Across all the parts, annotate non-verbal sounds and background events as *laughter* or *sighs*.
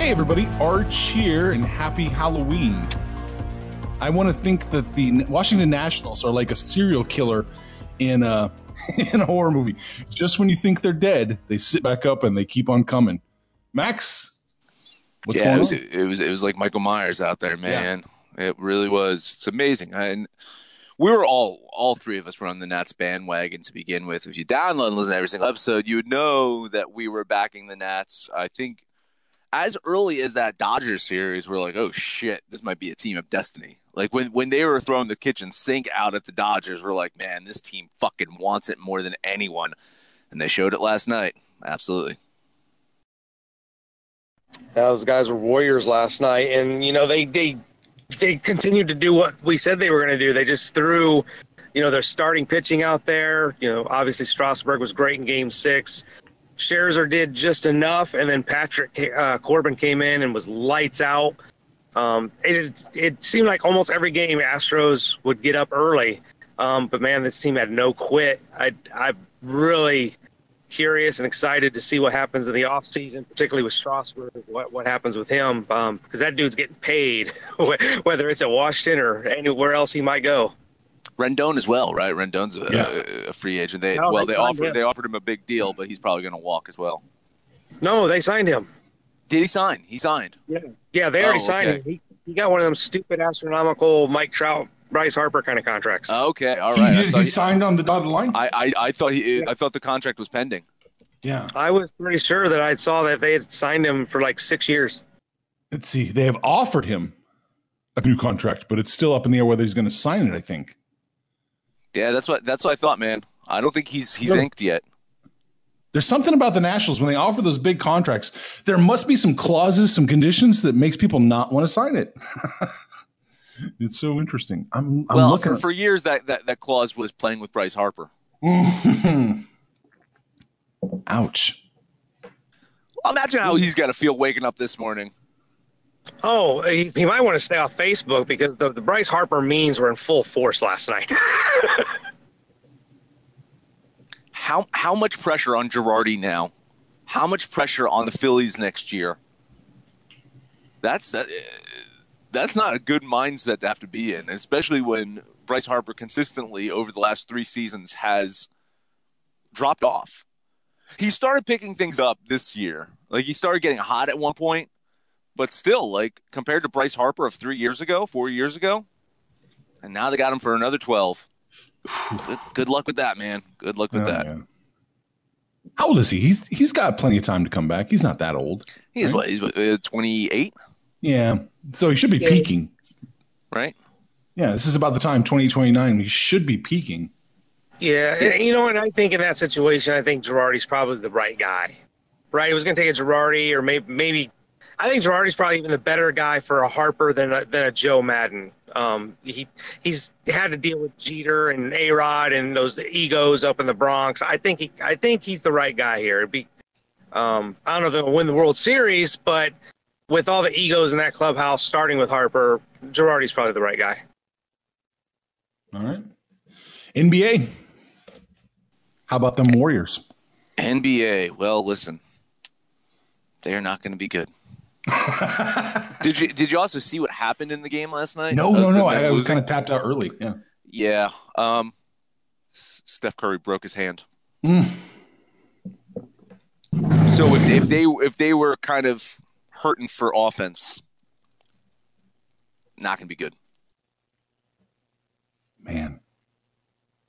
Hey, everybody, Arch here, and happy Halloween. I want to think that the Washington Nationals are like a serial killer in a, *laughs* in a horror movie. Just when you think they're dead, they sit back up and they keep on coming. Max, what's yeah, going it was, on? it was it was like Michael Myers out there, man. It really was. It's amazing. And we were all all three of us were on the Nats bandwagon to begin with. If you download and listen to every single episode, you would know that we were backing the Nats. I think as early as that Dodgers series, we're like, oh shit, this might be a team of destiny. Like when when they were throwing the kitchen sink out at the Dodgers, we're like, man, this team fucking wants it more than anyone. And they showed it last night. Absolutely. Yeah, Those guys were warriors last night, and you know they they they continued to do what we said they were going to do. They just threw, you know, their starting pitching out there. You know, obviously Strasburg was great in Game Six. Scherzer did just enough, and then Patrick uh, Corbin came in and was lights out. Um, it it seemed like almost every game Astros would get up early, um, but man, this team had no quit. I I'm really curious and excited to see what happens in the offseason, particularly with Strasburg, what, what happens with him, because um, that dude's getting paid, *laughs* whether it's at Washington or anywhere else he might go. Rendon as well, right? Rendon's a, Yeah. a free agent. They No, well, they they offered him. they offered him a big deal, but he's probably going to walk as well. No, they signed him. Did he sign? He signed. Yeah, yeah, they already Oh, signed okay. him. He, he got one of them stupid astronomical Mike Trout, Bryce Harper kind of contracts. Okay, all right. He. I did- thought, he he- signed on the dotted line. I, I, I thought he I thought the contract was pending. yeah. I was pretty sure that I saw that they had signed him for like six years. Let's see. They have offered him a new contract, but it's still up in the air whether he's going to sign it. I think. Yeah, that's what that's what I thought, man. I don't think he's he's No. inked yet. There's something about the Nationals when they offer those big contracts. There must be some clauses, some conditions that makes people not want to sign it. *laughs* it's so interesting. I'm, I'm well, looking. for, for years that, that that clause was playing with Bryce Harper. *laughs* Ouch. Well, imagine how he's got to feel waking up this morning. Oh, he, he might want to stay off Facebook because the, the Bryce Harper memes were in full force last night. *laughs* How how much pressure on Girardi now? How much pressure on the Phillies next year? That's that. That's not a good mindset to have to be in, especially when Bryce Harper consistently over the last three seasons has dropped off. He started picking things up this year. Like he started getting hot at one point, but still, like compared to Bryce Harper of three years ago, four years ago, and now they got him for another twelve. Good, good luck with that, man. Good luck with Oh, that. yeah. How old is he? He's he's got plenty of time to come back. He's not that old. He's Right. what? He's what, uh, 28, Yeah. So he should be Yeah. peaking. right? Yeah, this is about the time 2029. He should be peaking. Yeah, and you know, and I think in that situation, I think Girardi's probably the right guy. Right? He was going to take a Girardi, or maybe, maybe. I think Girardi's probably even the better guy for a Harper than a, than a Joe Maddon. Um, he he's had to deal with Jeter and A Rod and those egos up in the Bronx. I think he I think he's the right guy here. It'd be Um, I don't know if they'll win the World Series, but with all the egos in that clubhouse, starting with Harper, Girardi's probably the right guy. All right. NBA. How about them Warriors? NBA. Well, listen, they're not going to be good. *laughs* did you Did you also see what happened in the game last night? No, no, no. I, I was kind of tapped out early. Yeah. Yeah. Um, Steph Curry broke his hand. Mm. So if, if they if they were kind of hurting for offense, not gonna be good. Man.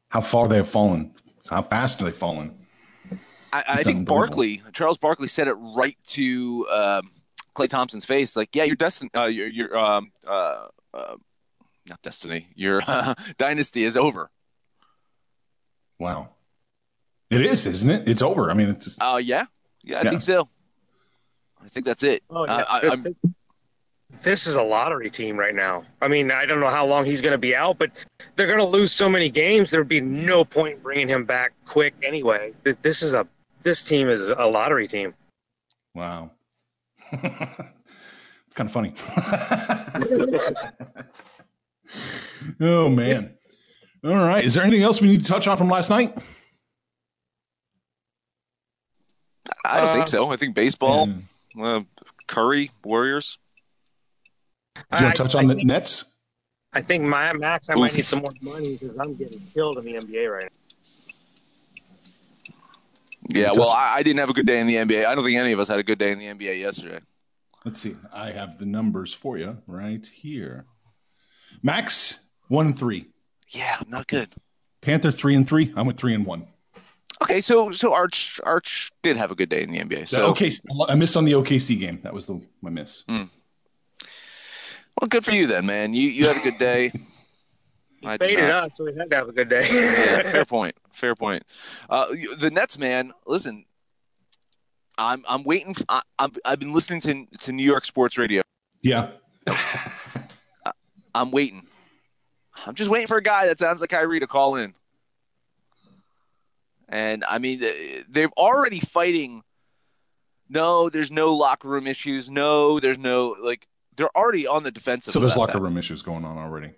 How far they have fallen. How fast have they fallen? I, I think. Barkley, Charles Barkley, said it right to um, Klay Thompson's face. Like, yeah, your destiny, uh, your your um, uh, uh, not destiny, your *laughs* uh, dynasty is over. Wow. It is, isn't it? It's over. I mean, it's Uh, yeah, yeah, I Yeah. think so. I think that's it. Oh, Uh, I, I'm, this is a lottery team right now. I mean, I don't know how long he's going to be out, but they're going to lose so many games. There'd be no point in bringing him back quick anyway. This is a this team is a lottery team. wow. *laughs* it's kind of funny. *laughs* oh man. All right. Is there anything else we need to touch on from last night? I don't Uh, think so. I think baseball, And uh, Curry, Warriors. do you want to touch I on the think- Nets? I think my Max, I might need some more money because I'm getting killed in the NBA right now. Yeah, well, I, I didn't have a good day in the NBA. I don't think any of us had a good day in the NBA yesterday. Let's see. I have the numbers for you right here. Max one and three. Yeah, not good. Panther three and three. I went three and one. Okay, so so Arch Arch did have a good day in the NBA. So okay, I missed on the OKC game. That was the my miss. Hmm. well, good for you then, man. You you had a good day. *laughs* I did Faded us, so we had to have a good day. yeah, fair *laughs* point. Fair point. Uh, the Nets, man. Listen, I'm I'm waiting. f I, I'm, I've been listening to to New York sports radio. Yeah. *laughs* I'm waiting. I'm just waiting for a guy that sounds like Kyrie to call in. And I mean, they- they're already fighting. No, there's no locker room issues. No, there's no like. They're already on the defensive. So there's locker that. room issues going on already.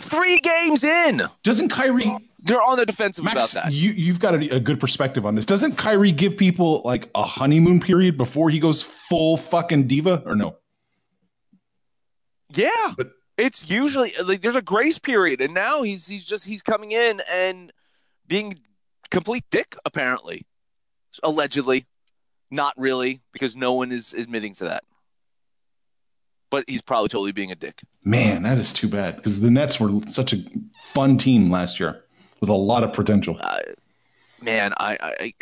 Three games in, Doesn't Kyrie they're on the defensive Max, about that. you you've got a, a good perspective on this. Doesn't Kyrie give people like a honeymoon period before he goes full fucking diva or no? Yeah, But- it's usually like there's a grace period, and now he's he's just he's coming in and being complete dick apparently, allegedly, not really because no one is admitting to that. But he's probably totally being a dick. Man, that is too bad because the Nets were such a fun team last year with a lot of potential. Man, I, I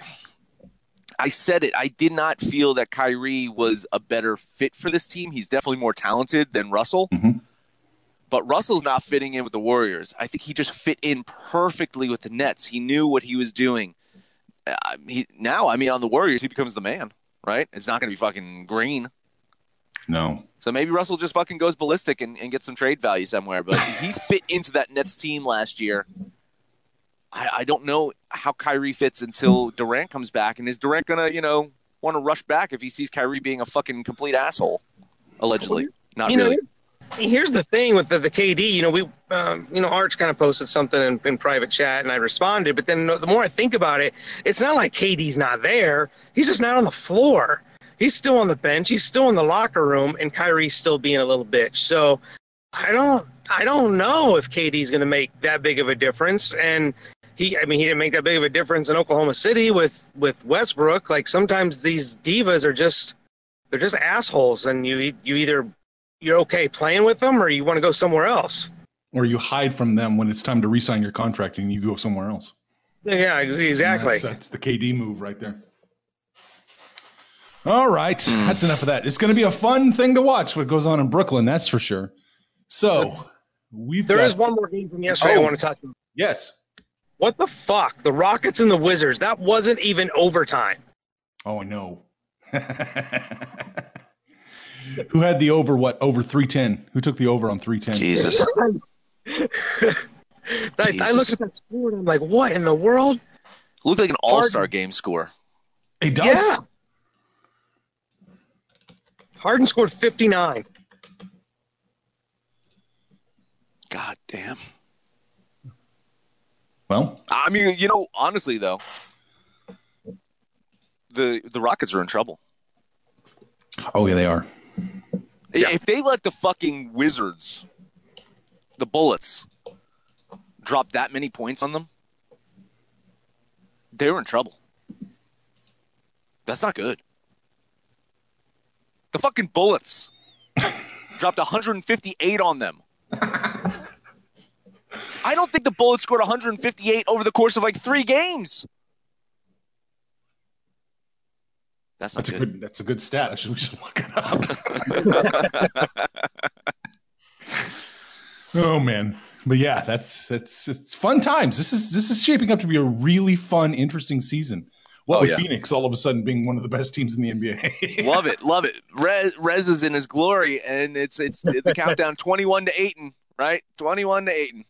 I said it. I did not feel that Kyrie was a better fit for this team. He's definitely more talented than Russell. Mhm. But Russell's not fitting in with the Warriors. I think he just fit in perfectly with the Nets. He knew what he was doing. Uh, he, now, I mean, on the Warriors, he becomes the man, right? It's not going to be fucking green. No, So maybe Russell just fucking goes ballistic and, and gets some trade value somewhere. But he fit into that Nets team last year. I, I don't know how Kyrie fits until Durant comes back. And is Durant gonna, you know, want to rush back if he sees Kyrie being a fucking complete asshole? Allegedly, not you know, here's the thing with the, the KD. You know, we, um, you know, Arch kind of posted something in, in private chat, and I responded. But then the more I think about it, it's not like KD's not there. He's just not on the floor. He's still on the bench. He's still in the locker room, and Kyrie's still being a little bitch. So I don't, I don't know if KD's going to make that big of a difference. And he, I mean, he didn't make that big of a difference in Oklahoma City with with Westbrook. Like sometimes these divas are just, they're just assholes, and you you either you're okay playing with them or you want to go somewhere else. or you hide from them when it's time to re-sign your contract and you go somewhere else. Yeah, exactly. That's, that's the KD move right there. All right, mm. that's enough of that. It's going to be a fun thing to watch what goes on in Brooklyn, that's for sure. So we've There got, is one more game from yesterday I Oh. want to touch on. yes. What the fuck? The Rockets and the Wizards. That wasn't even overtime. Oh, no. *laughs* Who had the over? What over three ten? Who took the over on three ten? Jesus. *laughs* I, I Jesus. look at that score and I'm like, what in the world? Looked like an all star game score. It does. Yeah. Harden scored 59. God damn. Well, I mean, you know, honestly though, the the Rockets are in trouble. oh yeah, they are. If they let the fucking Wizards, the Bullets, drop that many points on them, they're in trouble. That's not good. The fucking Bullets dropped 158 on them. I don't think the Bullets scored 158 over the course of like three games. That's not That's a good. good. That's a good stat. I should, we should look it up. *laughs* oh man, but yeah, that's that's it's fun times. This is this is shaping up to be a really fun, interesting season. What Oh, with yeah. Phoenix all of a sudden being one of the best teams in the NBA? *laughs* love it, love it. Rez, Rez is in his glory, and it's it's the countdown *laughs* twenty-one to Ayton, right? Twenty-one to Ayton.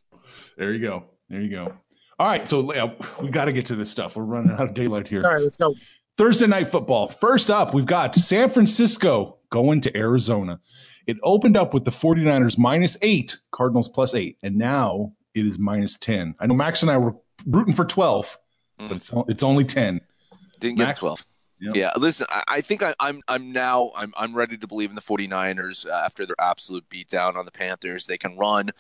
there you go. There you go. All right, so yeah, we got to get to this stuff. We're running out of daylight here. All right, let's go. Thursday night football. First up, we've got San Francisco going to Arizona. It opened up with the 49ers minus eight, Cardinals plus eight, and now it is minus 10. I know Max and I were rooting for 12, Mm. but it's, it's only 10. Didn't get Max? to twelve. Yep. Yeah, listen, I, I think I, I'm I'm now I'm I'm ready to believe in the 49ers uh, after their absolute beatdown on the Panthers. They can run,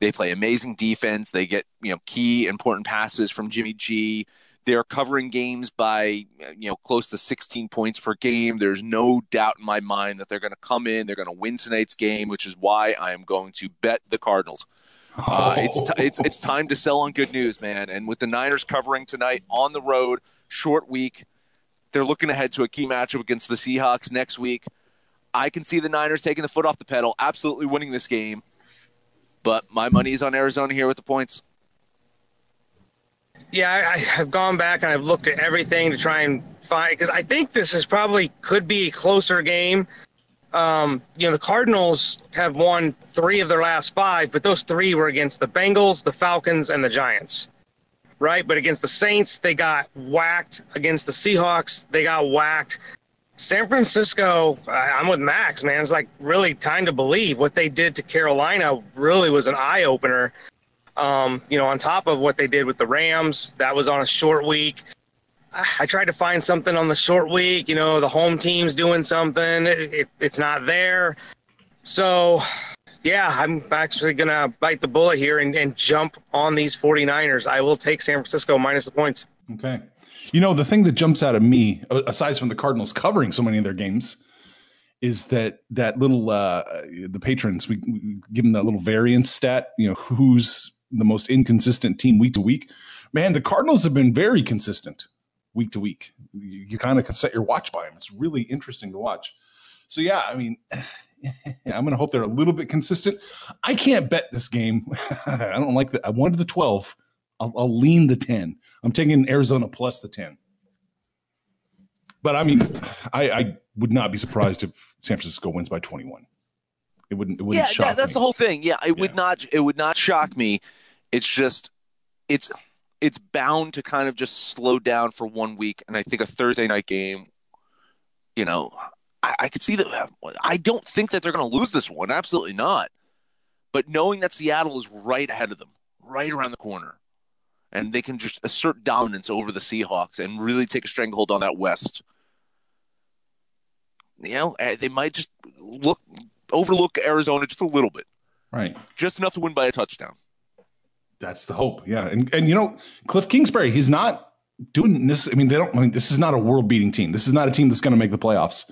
they play amazing defense, they get you know key important passes from Jimmy G. They're covering games by you know close to 16 points per game. There's no doubt in my mind that they're going to come in, they're going to win tonight's game, which is why I am going to bet the Cardinals. Uh, it's *laughs* t- it's it's time to sell on good news, man. And with the Niners covering tonight on the road, short week, they're looking ahead to a key matchup against the Seahawks next week. I can see the Niners taking the foot off the pedal, absolutely winning this game. But my money is on Arizona here with the points. Yeah, I, I have gone back and I've looked at everything to try and find because I think this is probably could be a closer game. Um, you know, the Cardinals have won three of their last five, but those three were against the Bengals, the Falcons, and the Giants. Right, but against the Saints, they got whacked. Against the Seahawks, they got whacked. San Francisco, I'm with Max, man. It's like really time to believe what they did to Carolina. Really was an eye opener. Um, you know, on top of what they did with the Rams, that was on a short week. I tried to find something on the short week. You know, the home team's doing something. It, it, it's not there. So, yeah, I'm actually going to bite the bullet here and, and jump on these 49ers. I will take San Francisco minus the points. Okay. You know, the thing that jumps out at me, aside from the Cardinals covering so many of their games, is that that little uh the patrons we, we give them that little variance stat. You know, who's the most inconsistent team week to week? Man, the Cardinals have been very consistent week to week. You, you kind of can set your watch by them. It's really interesting to watch. So yeah, I mean. I'm going to hope they're a little bit consistent. I can't bet this game. *laughs* I don't like that. I wanted the 12. I'll, I'll lean the 10. I'm taking Arizona plus the 10. But I mean, I, I would not be surprised if San Francisco wins by 21. It wouldn't. It wouldn't yeah, shock that, that's me. the whole thing. Yeah, it would not it would not shock me. It's just it's it's bound to kind of just slow down for one week, and I think a Thursday night game, you know, I, I could see that. I don't think that they're going to lose this one. Absolutely not. But knowing that Seattle is right ahead of them, right around the corner, and they can just assert dominance over the Seahawks and really take a stranglehold on that West. You know, eh, they might just look overlook Arizona just a little bit Right. just enough to win by a touchdown. That's the hope. Yeah. And and you know, Cliff Kingsbury, he's not doing this. I mean, they don't. I mean, this is not a world beating team. This is not a team that's going to make the playoffs.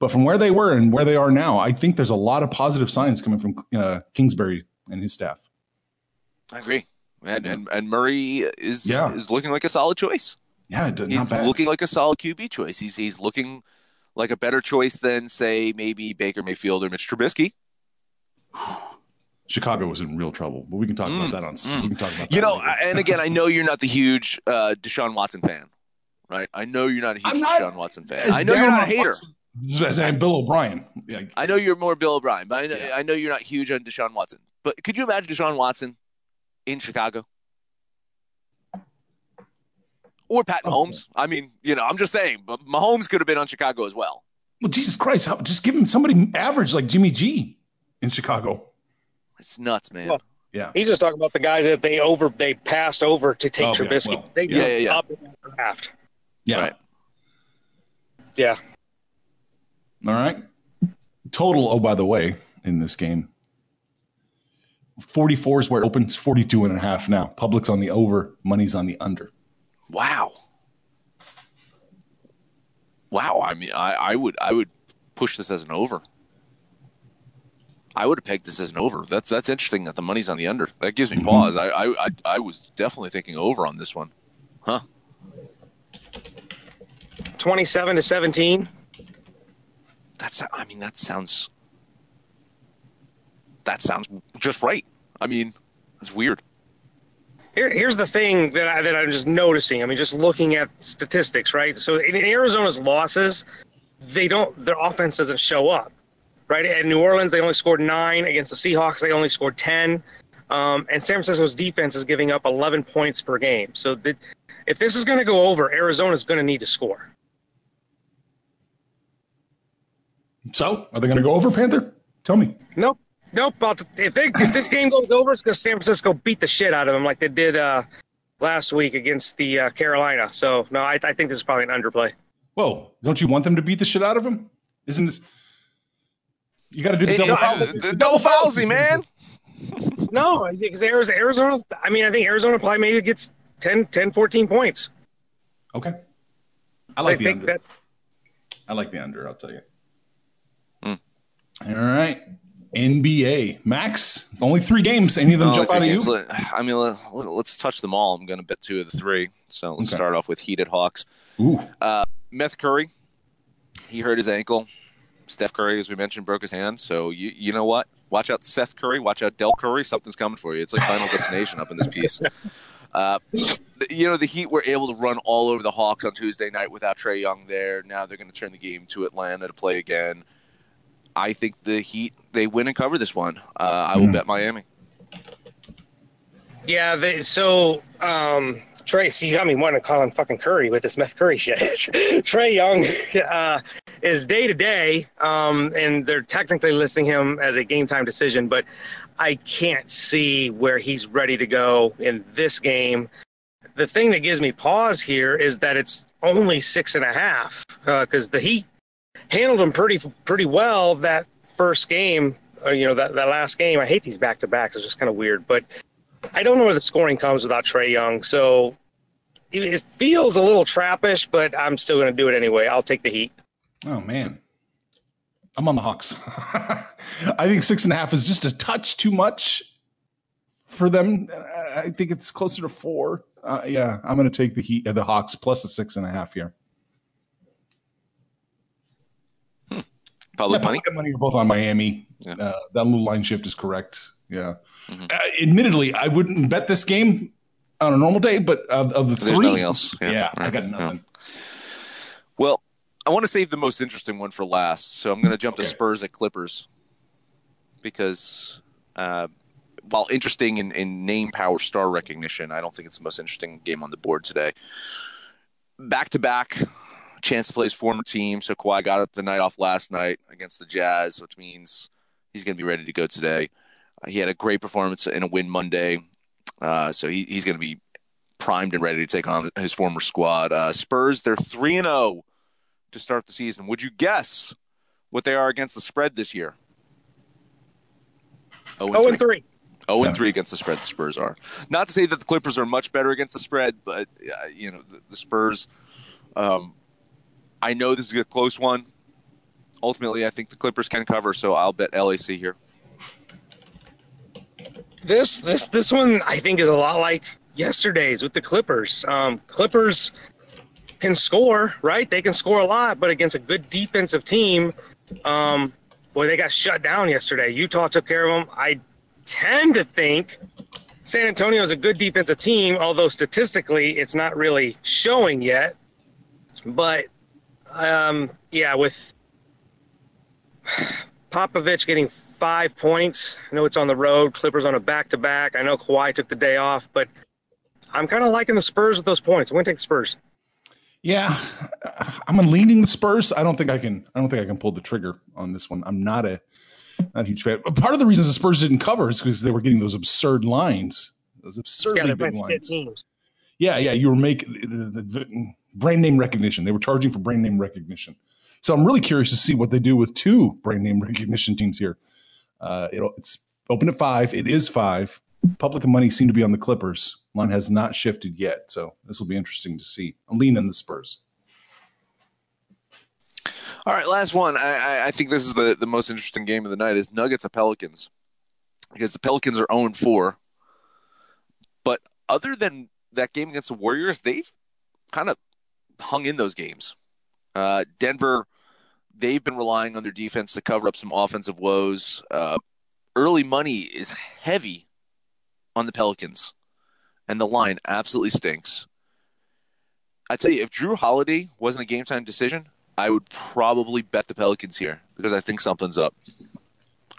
But from where they were and where they are now, I think there's a lot of positive signs coming from uh, Kingsbury and his staff. I agree. And and, and Murray is Yeah. is looking like a solid choice. Yeah, not He's bad. looking like a solid QB choice. He's he's looking like a better choice than say maybe Baker Mayfield or Mitch Trubisky. *sighs* Chicago was in real trouble, but we can talk Mm, about that on. mm. We can talk about You know, and again, I know you're not the huge uh, Deshaun Watson fan, right? I know you're not a huge not Deshaun Watson fan. I know you're not a hater. Watson As I am Bill O'Brien. Yeah, I know you're more Bill O'Brien, but I know, Yeah. I know you're not huge on Deshaun Watson. But could you imagine Deshaun Watson in Chicago? Or Pat Oh, Mahomes? I mean, you know, I'm just saying, but Mahomes could have been on Chicago as well. Well, Jesus Christ, how, just give him somebody average like Jimmy G in Chicago. It's nuts, man. Well, Yeah. He's just talking about the guys that they over they passed over to take Oh, yeah, Trubisky. well, they yeah, yeah, yeah. up in the draft. Yeah. Right. Yeah. All right. Total, oh, by the way, in this game, 44 is where it opens, 42 and a half now. Public's on the over, money's on the under. Wow. Wow. I mean, I, I would I would push this as an over. I would have pegged this as an over. That's that's interesting that the money's on the under. That gives me Mhm. pause. I, I I I was definitely thinking over on this one. Huh? Twenty seven to seventeen. That's I mean that sounds that sounds just right. I mean, that's weird. Here, here's the thing that I that I'm just noticing. I mean, just looking at statistics, right? So in Arizona's losses, they don't their offense doesn't show up, right? At New Orleans, they only scored nine against the Seahawks. They only scored ten, um, and San Francisco's defense is giving up 11 points per game. So the, if this is going to go over, Arizona's going to need to score. So, are they going to go over, Panther? Tell me. Nope. Nope. But if they if this game goes over, it's because San Francisco beat the shit out of them like they did uh, last week against the uh, Carolina. So no, I, I think this is probably an underplay. Whoa, don't you want them to beat the shit out of them? Isn't this. You got to do the It- double foul. the double foulsy, man. *laughs* No, because Arizona, Arizona. I mean, I think Arizona probably maybe gets 10, 10 14 points. Okay. I like I the think under. that I like the under, I'll tell you. All right. NBA. Max, only three games. Any of them No, jump out of you? it's like- I mean, let, us touch them all. I'm going to bet two of the three. So let's Okay. start off with heated Hawks. Ooh. Uh, Meth Curry, he hurt his ankle. Steph Curry, as we mentioned, broke his hand. So you you know what? Watch out, Seth Curry. Watch out, Del Curry. Something's coming for you. It's like Final Destination up in this piece. *laughs* Uh, the- you know the Heat were able to run all over the Hawks on Tuesday night without Trae Young there. Now they're going to turn the game to Atlanta to play again. I think the Heat they win and cover this one. Uh, I will Mhm. bet Miami. yeah. They, so um, Tracy, you got me wanting to call him fucking Curry with this meth Curry shit. *laughs* Trae Young *laughs* uh, is day to day, um, and they're technically listing him as a game time decision, but I can't see where he's ready to go in this game. The thing that gives me pause here is that it's only six and a half because the Heat handled them pretty pretty well that first game. Or, you know that, that last game. I hate these back to backs. It's just kind of weird, but I don't know where the scoring comes without Trae Young. So it, it feels a little trappish, but I'm still going to do it anyway. I'll take the Heat. Oh, man. I'm on the Hawks. *laughs* I think six and a half is just a touch too much for them. I I think it's closer to four. Uh, yeah, I'm going to take the Heat, uh, the Hawks plus the six and a half here. Public yeah, money. money. You're both on Miami. Yeah. Uh, that little line shift is correct. Yeah. Mhm. Uh, admittedly, I wouldn't bet this game on a normal day, but of, of the There's three, nothing else. Yeah, Yeah, I got yeah. nothing. Well, I want to save the most interesting one for last, so I'm going to jump to Spurs at Clippers because uh, while interesting in, in name, power, star recognition, I don't think it's the most interesting game on the board today. Back to back, chance to play his former team. So Kawhi got it the night off last night against the Jazz, which means he's going to be ready to go today. Uh, he had a great performance in a win Monday, uh, so he, he's going to be primed and ready to take on his former squad. Uh, Spurs, they're three and zero to start the season. Would you guess what they are against the spread this year? Oh, and three. 0 and 3 against the spread, the Spurs are. Not to say that the Clippers are much better against the spread, but, uh, you know, the, the Spurs, um, I know this is a close one. Ultimately, I think the Clippers can cover, so I'll bet LAC here. This this this one I think is a lot like yesterday's with the Clippers. Um, Clippers can score, right? They can score a lot, but against a good defensive team, um, boy, they got shut down yesterday. Utah took care of them. I tend to think San Antonio is a good defensive team, although statistically it's not really showing yet. But um, yeah, with *sighs* Popovich getting five points. I know it's on the road. Clippers on a back to back. I know Kawhi took the day off, but I'm kind of liking the Spurs with those points. I'm going to take the Spurs. Yeah, I'm leaning the Spurs. I don't think I can. I don't think I can pull the trigger on this one. I'm not a not a huge fan. But part of the reason the Spurs didn't cover is because they were getting those absurd lines, those absurdly Yeah, big lines. teams. Yeah, yeah, you were making the, the, the brand name recognition. They were charging for brand name recognition. So I'm really curious to see what they do with two brand name *laughs* recognition teams here. Uh, it's open at five. It is five. Public money seem to be on the Clippers. Line has not shifted yet, so this will be interesting to see. I'm leaning the Spurs. All right, last one. I, I, I think this is the, the most interesting game of the night is Nuggets of Pelicans. Because the Pelicans are 0 4. But other than that game against the Warriors, they've kind of hung in those games. Uh, Denver, they've been relying on their defense to cover up some offensive woes. Uh, early money is heavy on the Pelicans, and the line absolutely stinks. I tell you, if Jrue Holiday wasn't a game time decision, I would probably bet the Pelicans here because I think something's up.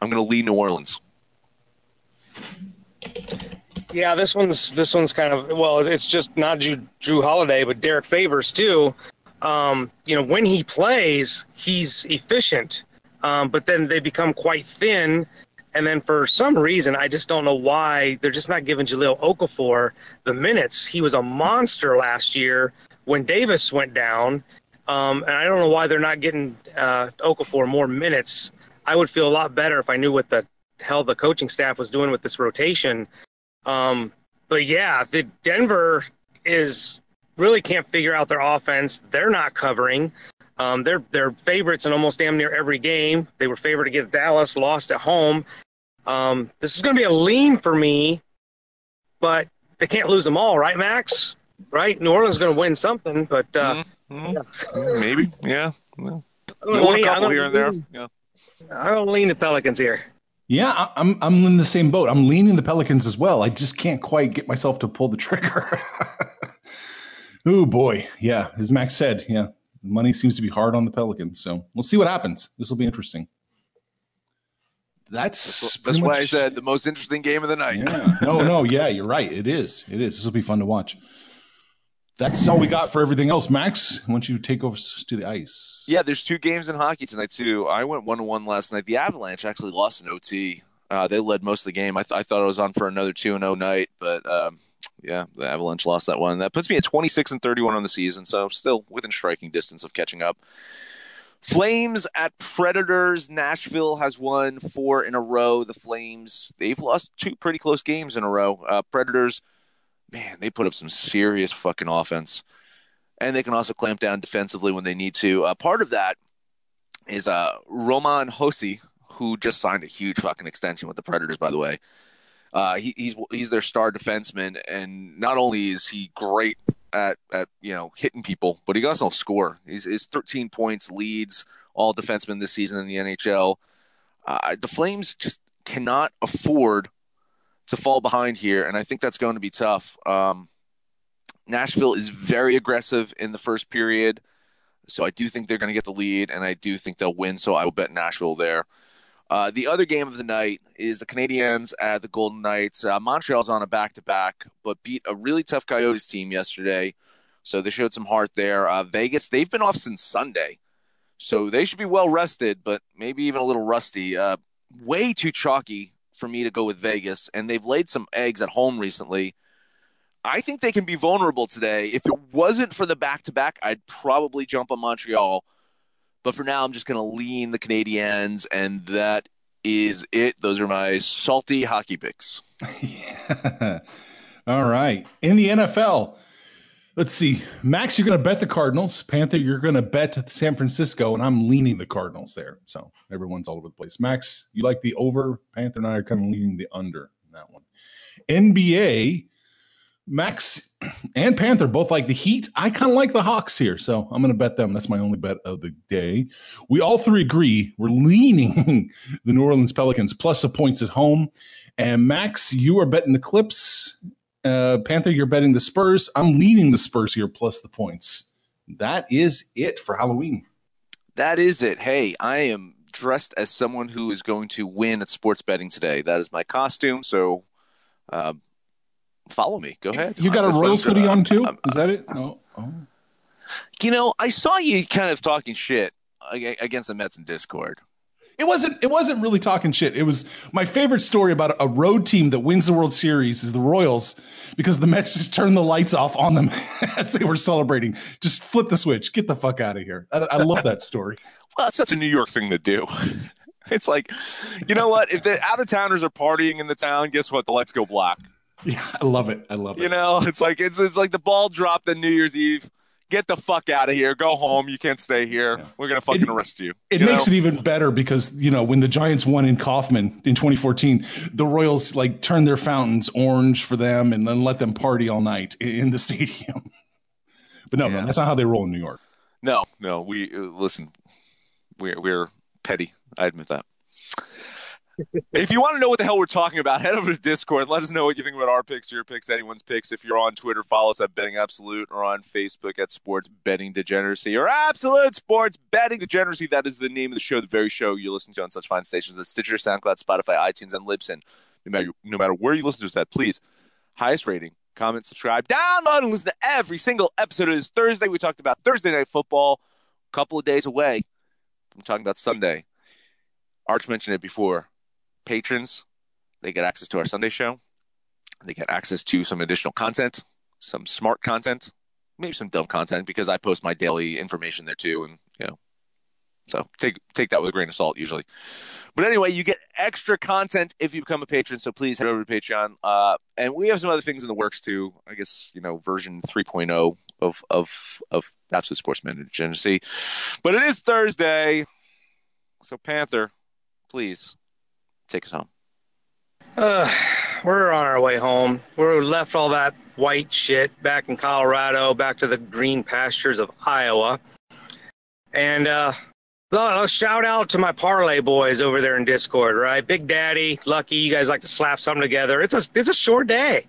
I'm going to lead New Orleans. Yeah, this one's this one's kind of well, it's just not Jrue, Jrue Holiday, but Derek Favors too. Um, you know, when he plays, he's efficient, um, but then they become quite thin. And then for some reason, I just don't know why they're just not giving Jahlil Okafor the minutes. He was a monster last year when Davis went down, um, and I don't know why they're not getting uh, Okafor more minutes. I would feel a lot better if I knew what the hell the coaching staff was doing with this rotation. Um, but yeah, the Denver is really can't figure out their offense. They're not covering. Um, they're they're favorites in almost damn near every game. They were favored against Dallas, lost at home. Um, this is going to be a lean for me, but they can't lose them all, right, Max? Right? New Orleans is going to win something, but uh, Mm, Maybe, yeah. Well, I'm gonna One I'm couple here and there. Yeah. Going to lean the Pelicans here. Yeah, I'm I'm in the same boat. I'm leaning the Pelicans as well. I just can't quite get myself to pull the trigger. *laughs* oh boy, yeah. As Max said, yeah, money seems to be hard on the Pelicans. So we'll see what happens. This will be interesting. That's That's pretty why I said the most interesting game of the night. Yeah. No, no, yeah, you're right. It is. It is. This will be fun to watch. That's all we got for everything else. Max, why don't you take over s- to the ice? Yeah, there's two games in hockey tonight too. I went one to one last night. The Avalanche actually lost in OT. Uh, they led most of the game. I, th- I thought I was on for another two and zero night, but um, yeah, the Avalanche lost that one. That puts me at 26 and 31 on the season, so still within striking distance of catching up. Flames at Predators. Nashville has won four in a row. The Flames they've lost two pretty close games in a row. Uh, Predators, man, they put up some serious fucking offense and they can also clamp down defensively when they need to. Uh, part of that is uh, Roman Josi, who just signed a huge fucking extension with the Predators, by the way. Uh, he, he's he's their star defenseman, and not only is he great at at you know hitting people, but he also score. He's, he's 13 points, leads all defensemen this season in the NHL. Uh, the Flames just cannot afford to fall behind here, and I think that's going to be tough. Um, Nashville is very aggressive in the first period. So I do think they're going to get the lead, and I do think they'll win. So I will bet Nashville there. Uh, the other game of the night is the Canadiens at the Golden Knights. Uh, Montreal's on a back to back, but beat a really tough Coyotes team yesterday. So they showed some heart there. Uh, Vegas, they've been off since Sunday. So they should be well rested, but maybe even a little rusty. Uh, way too chalky for me to go with Vegas, and they've laid some eggs at home recently. I think they can be vulnerable today. If it wasn't for the back to back, I'd probably jump on Montreal. But for now, I'm just going to lean the Canadiens, and that is it. Those are my salty hockey picks. *laughs* Yeah. All right. In the NFL, let's see. Max, you're going to bet the Cardinals. Panther, you're going to bet San Francisco, and I'm leaning the Cardinals there. So everyone's all over the place. Max, you like the over? Panther and I are kind of leaning the under in that one. NBA, Max and Panther both like the Heat. I kind of like the Hawks here, so I'm going to bet them. That's my only bet of the day. We all three agree we're leaning *laughs* the New Orleans Pelicans plus the points at home. And Max, you are betting the Clips. Uh, Panther, you're betting the Spurs. I'm leaning the Spurs here plus the points. That is it for Halloween. That is it. Hey, I am dressed as someone who is going to win at sports betting today. That is my costume. So, um, follow me. Go ahead. You got a I'm Royals hoodie on too? I'm- Is that it? Oh, oh. You know, I saw you kind of talking shit against the Mets in Discord. It wasn't. It wasn't really talking shit. It was my favorite story about a road team that wins the World Series is the Royals because the Mets just turned the lights off on them *laughs* as they were celebrating. Just flip the switch. Get the fuck out of here. I, I love that story. *laughs* Well, that's such a New York thing to do. *laughs* It's like, you know what? If the out of towners are partying in the town, guess what? The lights go black. Yeah, I love it. I love it. You know, it's like it's it's like the ball dropped on New Year's Eve. Get the fuck out of here. Go home. You can't stay here. Yeah. We're gonna fucking It- arrest you. It you makes know? it even better because you know when the Giants won in Kauffman in 2014, the Royals like turned their fountains orange for them and then let them party all night in the *laughs* stadium. But no, Yeah. no, that's not how they roll in New York. No, no. We uh, listen. We're we're petty. I admit that. If you want to know what the hell we're talking about, head over to Discord. Let us know what you think about our picks, your picks, anyone's picks. If you're on Twitter, follow us at Betting Absolute or on Facebook at Sports Betting Degeneracy or Absolute Sports Betting Degeneracy. That is the name of the show, the very show you're listening to on such fine stations as Stitcher, SoundCloud, Spotify, iTunes, and Libsyn. No matter no matter where you listen to us at, please highest rating, comment, subscribe, download, and listen to every single episode. It is Thursday. We talked about Thursday night football, a couple of days away. I'm talking about Sunday. Arch mentioned it before. Patrons, they get access to our Sunday show. They get access to some additional content, some smart content, maybe some dumb content because I post my daily information there too, and you know, so take take that with a grain of salt usually. But anyway, you get extra content if you become a patron. So please head over to Patreon. Uh, and we have some other things in the works too. I guess you know version 3.0 of of of Absolute Sports Degeneracy. But it is Thursday, so Panther, please take us home. Uh, we're on our way home. We left all that white shit back in Colorado, back to the green pastures of Iowa. And uh, shout out to my parlay boys over there in Discord, right? Big Daddy, Lucky, you guys like to slap something together. It's a it's a short day,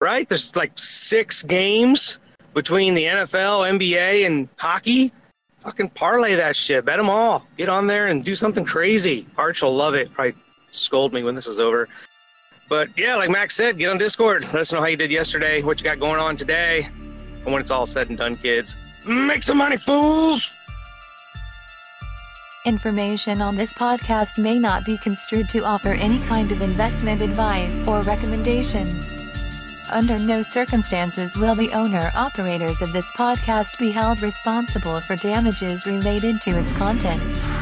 right? There's like six games between the NFL, NBA, and hockey. Fucking parlay that shit. Bet them all. Get on there and do something crazy. Arch will love it. Probably scold me when this is over. But yeah, like Max said, get on Discord. Let us know how you did yesterday, what you got going on today. And when it's all said and done, kids, make some money, fools! Information on this podcast may not be construed to offer any kind of investment advice or recommendations. Under no circumstances will the owner operators of this podcast be held responsible for damages related to its contents.